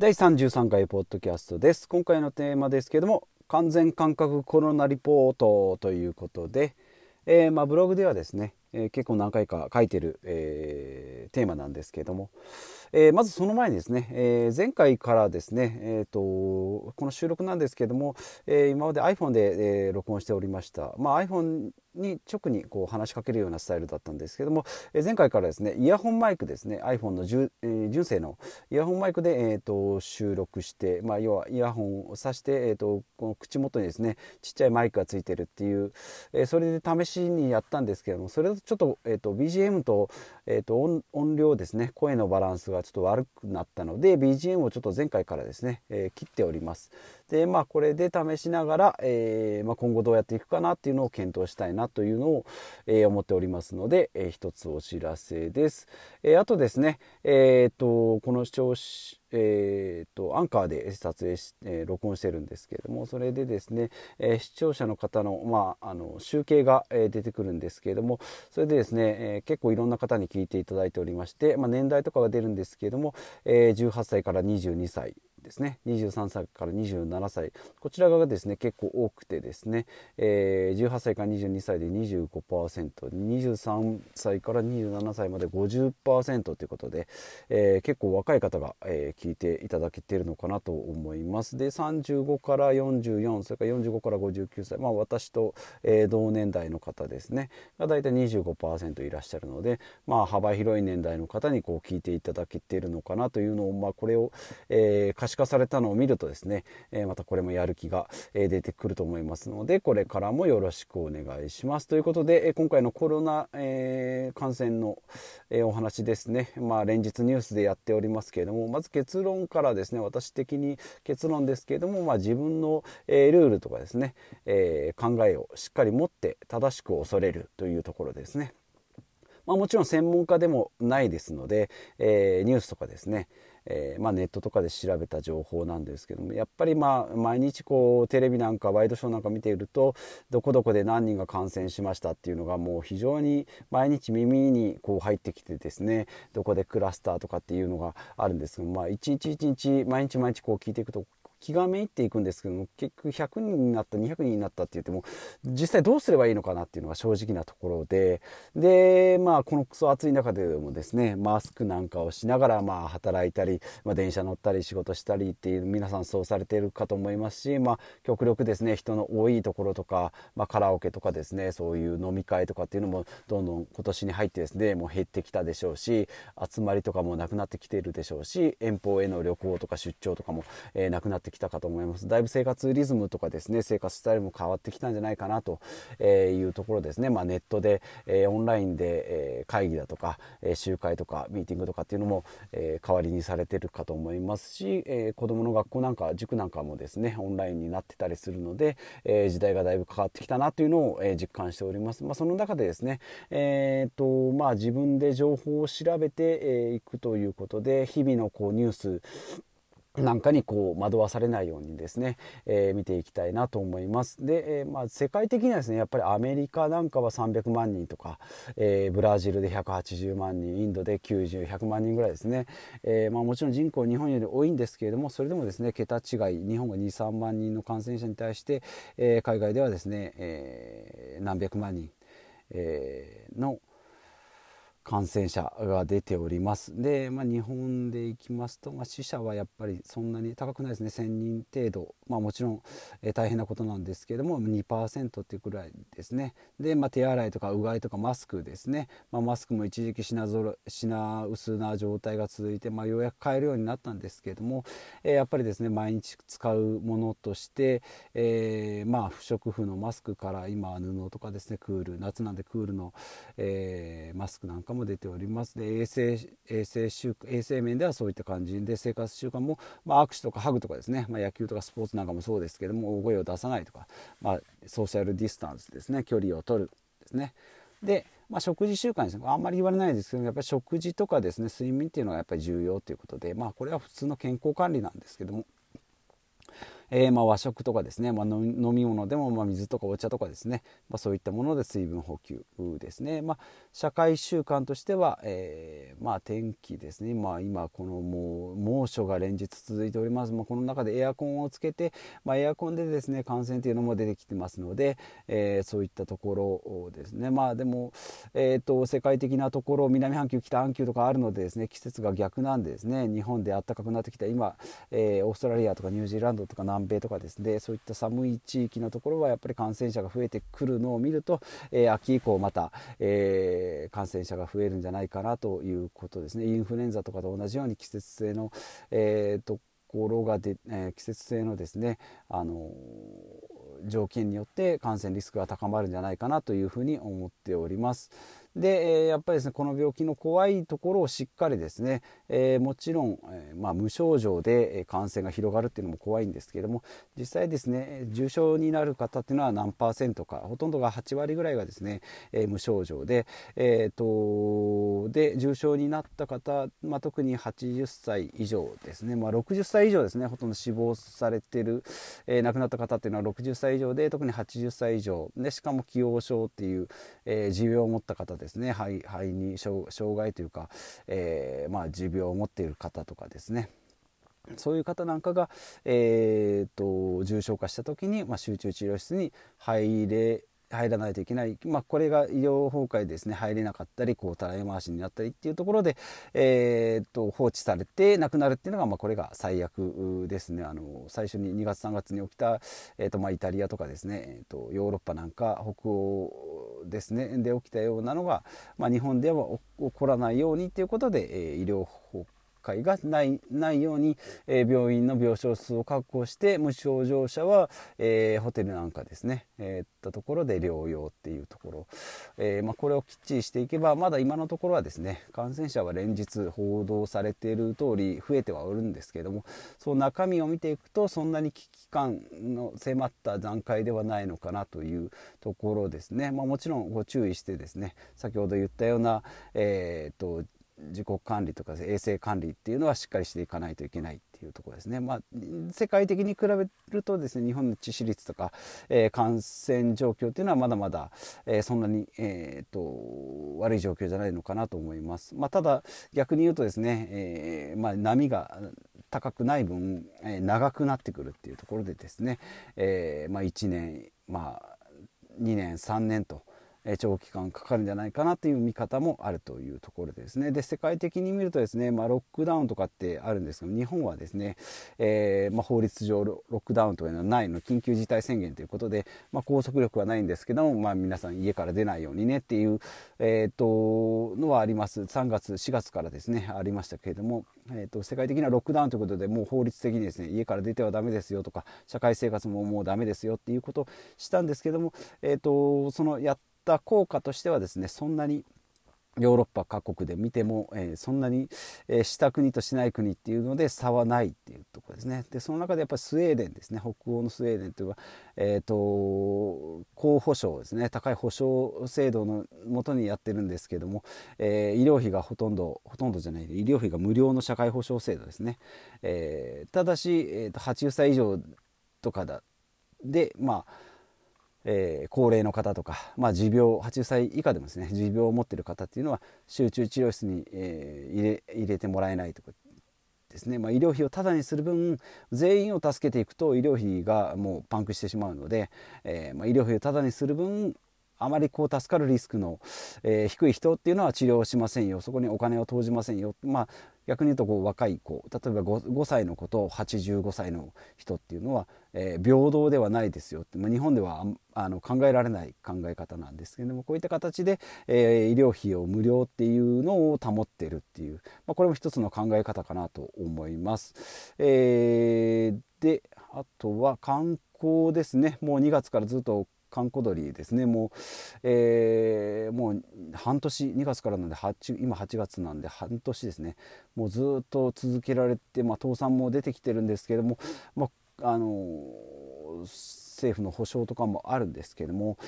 第33回ポッドキャストです。今回のテーマですけども完全感覚コロナリポートということで、えー、まあ、ブログではですね、えー、結構何回か書いてる、えー、テーマなんですけども、えー、まずその前にですね、えー、前回からですね、えーと、この収録なんですけども、えー、今まで iPhone で、えー、録音しておりました、まあ、iPhone に直にこう話しかけるようなスタイルだったんですけども、え、前回からですねイヤホンマイクですね iPhone の純,、えー、純正のイヤホンマイクで、えーと、収録して、まあ、要はイヤホンを挿して、えーと、この口元にですねちっちゃいマイクがついてるっていう、えー、それで試しにやったんですけどもそれとちょっと,、えー、と BGM と,、えー、と音音量ですね声のバランスがちょっと悪くなったので BGM をちょっと前回からですね、えー、切っております。でまあこれで試しながら、えーまあ、今後どうやっていくかなっていうのを検討したいなというのを、えー、思っておりますので、えー、一つお知らせです。えー、あとですね、えー、とこの視聴えーと、アンカーで撮影し、えー、録音してるんですけれどもそれでですね、えー、視聴者の方の,、まあ、あの集計が、えー、出てくるんですけれどもそれでですね、えー、結構いろんな方に聞いていただいておりまして、まあ、年代とかが出るんですけれども、えー、18歳から22歳ですね。23歳から27歳。こちらがですね結構多くてですね、えー、18歳から22歳で 25%23 歳から27歳まで50%ということで、えー、結構若い方が、えー、聞いていただけているのかなと思います。で35から44それから45から59歳。まあ私と、えー、同年代の方ですね。が大体25%いらっしゃるのでまあ幅広い年代の方にこう聞いていただけているのかなというのをまあこれを、えー、可視化されたのを見るとですね、えまたこれもやる気が出てくると思いますのでこれからもよろしくお願いしますということで今回のコロナ、え感染の、えお話ですねまあ連日ニュースでやっておりますけれどもまず結論からですね私的に結論ですけれども、まあ、自分の、えルールとかですね、え考えをしっかり持って正しく恐れるというところですね。まあ、もちろん専門家でもないですので、えー、ニュースとかですね、えー、まあ、ネットとかで調べた情報なんですけどもやっぱりまあ毎日こうテレビなんかワイドショーなんか見ているとどこどこで何人が感染しましたっていうのがもう非常に毎日耳にこう入ってきてですねどこでクラスターとかっていうのがあるんですけど、まあ、一日一日毎日毎日こう聞いていくと気がめいっていくんですけども結局100人になった200人になったって言っても実際どうすればいいのかなっていうのが正直なところででまあこのクソ暑い中でもですねマスクなんかをしながらまあ働いたり、まあ、電車乗ったり仕事したりっていう皆さんそうされているかと思いますし、まあ、極力ですね人の多いところとか、まあ、カラオケとかですねそういう飲み会とかっていうのもどんどん今年に入ってですねもう減ってきたでしょうし集まりとかもなくなってきているでしょうし遠方への旅行とか出張とかも、えー、なくなってってきたかと思います。だいぶ生活リズムとかですね生活スタイルも変わってきたんじゃないかなというところですね、まあ、ネットで、えオンラインで、え会議だとか、え集会とかミーティングとかっていうのも、え代わりにされてるかと思いますし、え子どもの学校なんか塾なんかもですねオンラインになってたりするので、え時代がだいぶ変わってきたなというのを、え実感しております、まあ、その中でですね、えーとまあ、自分で情報を調べてい、くということで日々のこうニュースなんかにこう惑わされないようにですね、えー、見ていきたいなと思います。で、えー、まあ、世界的にはですねやっぱりアメリカなんかは300万人とか、えー、ブラジルで180万人インドで90100万人ぐらいですね、えまあ、もちろん人口日本より多いんですけれどもそれでもですね桁違い日本が23万人の感染者に対して、え海外ではですね、え何百万人、えの感染者が出ております。で、まあ、日本でいきますと、まあ、死者はやっぱりそんなに高くないですね。1000人程度、まあ、もちろん、えー、大変なことなんですけれども2%っていうくらいですね。で、まあ、手洗いとかうがいとかマスクですね、まあ、マスクも一時期品ぞろ品薄な状態が続いて、まあ、ようやく買えるようになったんですけれども、えー、やっぱりですね毎日使うものとして、えー、まあ不織布のマスクから今布とかですねクール夏なんでクールの、えー、マスクなんかも出ております。で衛生衛生習衛生面ではそういった感じ。で生活習慣も、まあ、握手とかハグとかですね、まあ、野球とかスポーツなんかもそうですけども大声を出さないとか、まあ、ソーシャルディスタンスですね。距離を取るですね。で、まあ、食事習慣ですね。あんまり言われないですけどやっぱり食事とかですね。睡眠っていうのがやっぱり重要ということでまあこれは普通の健康管理なんですけども。えー、まあ和食とかですね、まあ、飲み物でもま水とかお茶とかですね、まあ、そういったもので水分補給ですね、まあ、社会習慣としては、えー、まあ、天気ですね、まあ、今このもう猛暑が連日続いております、まあ、この中でエアコンをつけて、まあ、エアコンでですね感染というのも出てきてますので、えー、そういったところですね。まあでも、えーと、世界的なところ南半球北半球とかあるのでですね季節が逆なんでですね日本で暖かくなってきた今、えー、オーストラリアとかニュージーランドとか南米とかですねそういった寒い地域のところはやっぱり感染者が増えてくるのを見ると、えー、秋以降また、えー、感染者が増えるんじゃないかなということですねインフルエンザとかと同じように季節性の、えーと、ころがで、え、季節性のですねあの条件によって感染リスクが高まるんじゃないかなというふうに思っております。で、えやっぱりですねこの病気の怖いところをしっかりですね、えー、もちろん、え、まあ、無症状で感染が広がるっていうのも怖いんですけれども実際ですね重症になる方っていうのは何パーセントかほとんどが8割ぐらいがですね、えー、無症状で、えーと、で重症になった方、まあ、特に80歳以上ですね、まあ、60歳以上ですねほとんど死亡されてる、え亡くなった方っていうのは60歳以上で特に80歳以上。でしかも既往症っていう、え持病を持った方ですね肺肺に障害というか、えー、まあ、持病を持っている方とかですね。そういう方なんかが、えーと重症化した時に、まあ、集中治療室に入れ入らないといけない、まあ、これが医療崩壊ですね。入れなかったりこうたらい回しになったりっていうところで、えー、と放置されて亡くなるっていうのが、まあ、これが最悪ですね。あの最初に2月3月に起きた、えーとまあ、イタリアとかですね、えー、とヨーロッパなんか北欧ですね。で起きたようなのが、まあ、日本では起こらないようにということで、えー、医療崩壊会がないないように、えー、病院の病床数を確保して無症状者は、えー、ホテルなんかですね、えー、ったところで療養っていうところ、えまあ、これをきっちりしていけばまだ今のところはですね感染者は連日報道されている通り増えてはおるんですけどもその中身を見ていくとそんなに危機感の迫った段階ではないのかなというところですね、まあ、もちろんご注意してですね先ほど言ったような、えーと自己管理とか衛生管理っていうのはしっかりしていかないといけないっていうところですね。まあ、世界的に比べるとですね日本の致死率とか、えー、感染状況っていうのはまだまだ、えー、そんなに、えーと、悪い状況じゃないのかなと思います。まあ、ただ逆に言うとですね、えー、まあ、波が高くない分、えー、長くなってくるっていうところでですね、えーまあ、1年、まあ、2年3年と。長期間かかるんじゃないかなという見方もあるというところですね。で世界的に見るとですね、まあ、ロックダウンとかってあるんですけど日本はですね、えー、まあ、法律上ロックダウンというのはないの緊急事態宣言ということで、まあ、拘束力はないんですけども、まあ、皆さん家から出ないようにねっていう、えーと、のはあります3月4月からですねありましたけれども、えーと、世界的なロックダウンということでもう法律的にですね家から出てはダメですよとか社会生活ももうダメですよっていうことをしたんですけども、えーとそのやった効果としてはですねそんなにヨーロッパ各国で見ても、えー、そんなに、えー、した国としない国っていうので差はないっていうところですね。でその中でやっぱりスウェーデンですね北欧のスウェーデンというのは、えーと、高保障ですね高い保障制度のもとにやってるんですけども、えー、医療費がほとんどほとんどじゃない医療費が無料の社会保障制度ですね。えただし、えーと、80歳以上とかだでまあえー、高齢の方とか、まあ、持病80歳以下でもですね持病を持っている方っていうのは集中治療室に、えー、入れ入れてもらえないとかですね、まあ、医療費をタダにする分全員を助けていくと医療費がもうパンクしてしまうので、えーまあ、医療費をタダにする分あまりこう助かるリスクの、えー、低い人っていうのは治療しませんよ。そこにお金を投じませんよ、まあ、逆に言うとこう若い子。例えば 5, 5歳の子と85歳の人っていうのは、えー、平等ではないですよって、まあ、日本ではあの考えられない考え方なんですけれどもこういった形で、えー、医療費を無料っていうのを保ってるっていう、まあ、これも一つの考え方かなと思います。えー、であとは観光ですね。もう2月からずっと閑古鳥ですね。もう、えー、もう半年2月からなんで8今8月なんで半年ですね。もうずっと続けられて、まあ、倒産も出てきてるんですけども、まあ、あの政府の保障とかもあるんですけども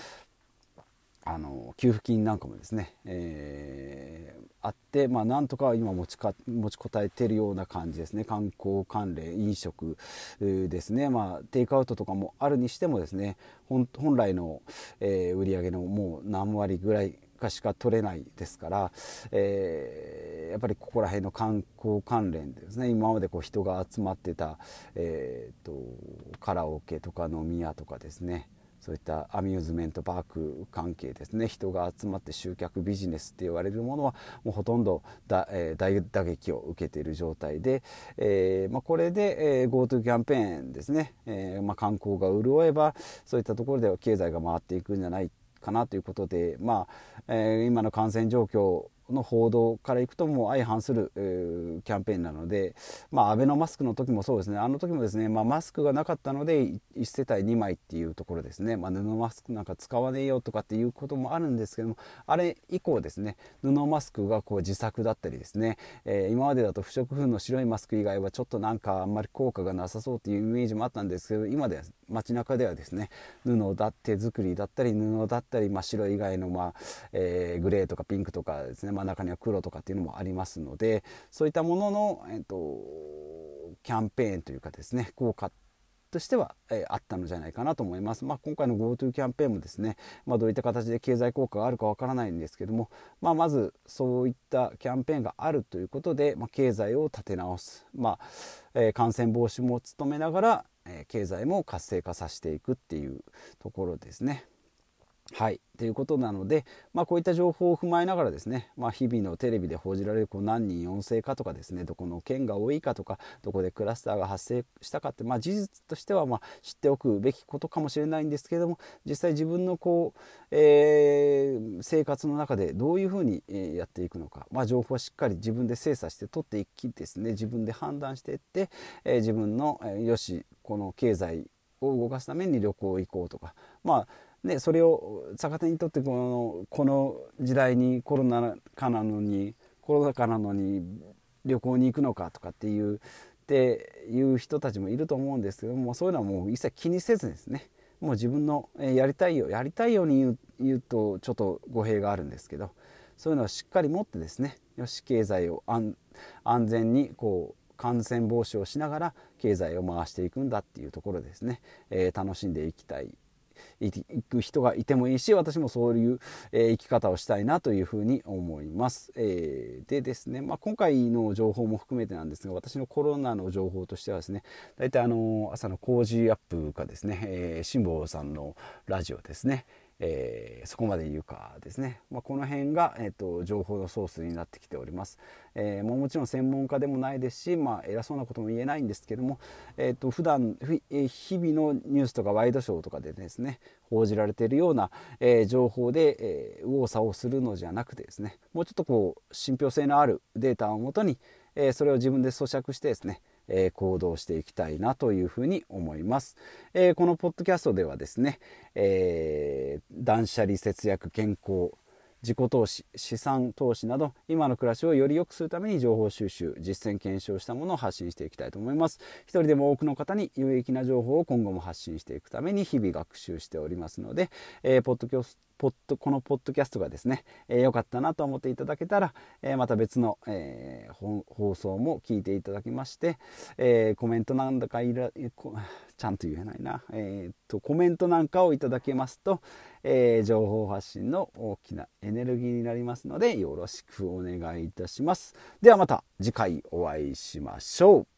あの給付金なんかもですね、えー、あって、まあ、なんとか今持ちか持ちこたえてるような感じですね。観光関連飲食ですね、まあ、テイクアウトとかもあるにしてもですね本来の、えー、売り上げのもう何割ぐらいかしか取れないですから、えー、やっぱりここら辺の観光関連ですね今までこう人が集まってた、えーとカラオケとか飲み屋とかですねそういったアミューズメントパーク関係ですね。人が集まって集客ビジネスって言われるものはもうほとんどだ、えー、大打撃を受けている状態で、えーまあ、これで、えー、GoTo キャンペーンですね、えーまあ、観光が潤えばそういったところでは経済が回っていくんじゃないかなということで、まあえー、今の感染状況の報道からいくともう相反する、えー、キャンペーンなので、まあ、アベノマスクの時もそうですね。あの時もですね、まあ、マスクがなかったので1世帯2枚っていうところですね、まあ、布マスクなんか使わねえよとかっていうこともあるんですけどもあれ以降ですね布マスクがこう自作だったりですね、えー、今までだと不織布の白いマスク以外はちょっとなんかあんまり効果がなさそうっていうイメージもあったんですけど今では街中ではですね布だって作りだったり布だったり、まあ、白以外の、まあえー、グレーとかピンクとかですね、まあ、中には黒とかっていうのもありますのでそういったものの、えーと、キャンペーンというかですね効果としては、えー、あったのじゃないかなと思います。まあ、今回の GoTo キャンペーンもですね、まあ、どういった形で経済効果があるかわからないんですけども、まあ、まずそういったキャンペーンがあるということで、まあ、経済を立て直す、まあえー、感染防止も努めながら、え経済も活性化させていくっていうところですね。はい。ということなので、まあ、こういった情報を踏まえながらですね、まあ、日々のテレビで報じられるこう何人陽性かとかですねどこの県が多いかとかどこでクラスターが発生したかって、まあ、事実としてはま知っておくべきことかもしれないんですけれども実際自分のこう、えー、生活の中でどういうふうにやっていくのか、まあ、情報はしっかり自分で精査して取っていきですね自分で判断していって、えー、自分の、え、よしこの経済を動かすために旅行行こうとかまあね、それを逆手にとってこのこの時代にコロナ禍なのにコロナ禍なのに旅行に行くのかとかっていうっていう人たちもいると思うんですけどもそういうのはもう一切気にせずですね。もう自分のやりたいよやりたいように言う言うとちょっと語弊があるんですけどそういうのをしっかり持ってですねよし経済を安全にこう感染防止をしながら経済を回していくんだっていうところですね、えー、楽しんでいきたい。行く人がいてもいいし私もそういう、え生き方をしたいなというふうに思います。えー、でですね、まあ、今回の情報も含めてなんですが私のコロナの情報としてはですね大体あの朝の工事アップかですね、えー、辛坊さんのラジオですね、えー、そこまで言うかですね、まあ、この辺が、えーと、情報のソースになってきております、えー、ももちろん専門家でもないですし、まあ、偉そうなことも言えないんですけども、えーと、普段日々のニュースとかワイドショーとかでですね報じられているような、えー、情報で、えー、右往左往するのじゃなくてですねもうちょっとこう信憑性のあるデータをもとに、えー、それを自分で咀嚼してですねえ行動していきたいなというふうに思います。えこのポッドキャストではですね、え断捨離節約健康自己投資資産投資など今の暮らしをより良くするために情報収集実践検証したものを発信していきたいと思います一人でも多くの方に有益な情報を今後も発信していくために日々学習しておりますので、えー、ポッドキャストポッドこのポッドキャストがですね良、えー、かったなと思っていただけたら、えー、また別の、えー、放送も聞いていただきまして、えコメントなんだかいらちゃんと言えないな、えーと、コメントなんかをいただけますと、え情報発信の大きなエネルギーになりますのでよろしくお願いいたします。ではまた次回お会いしましょう。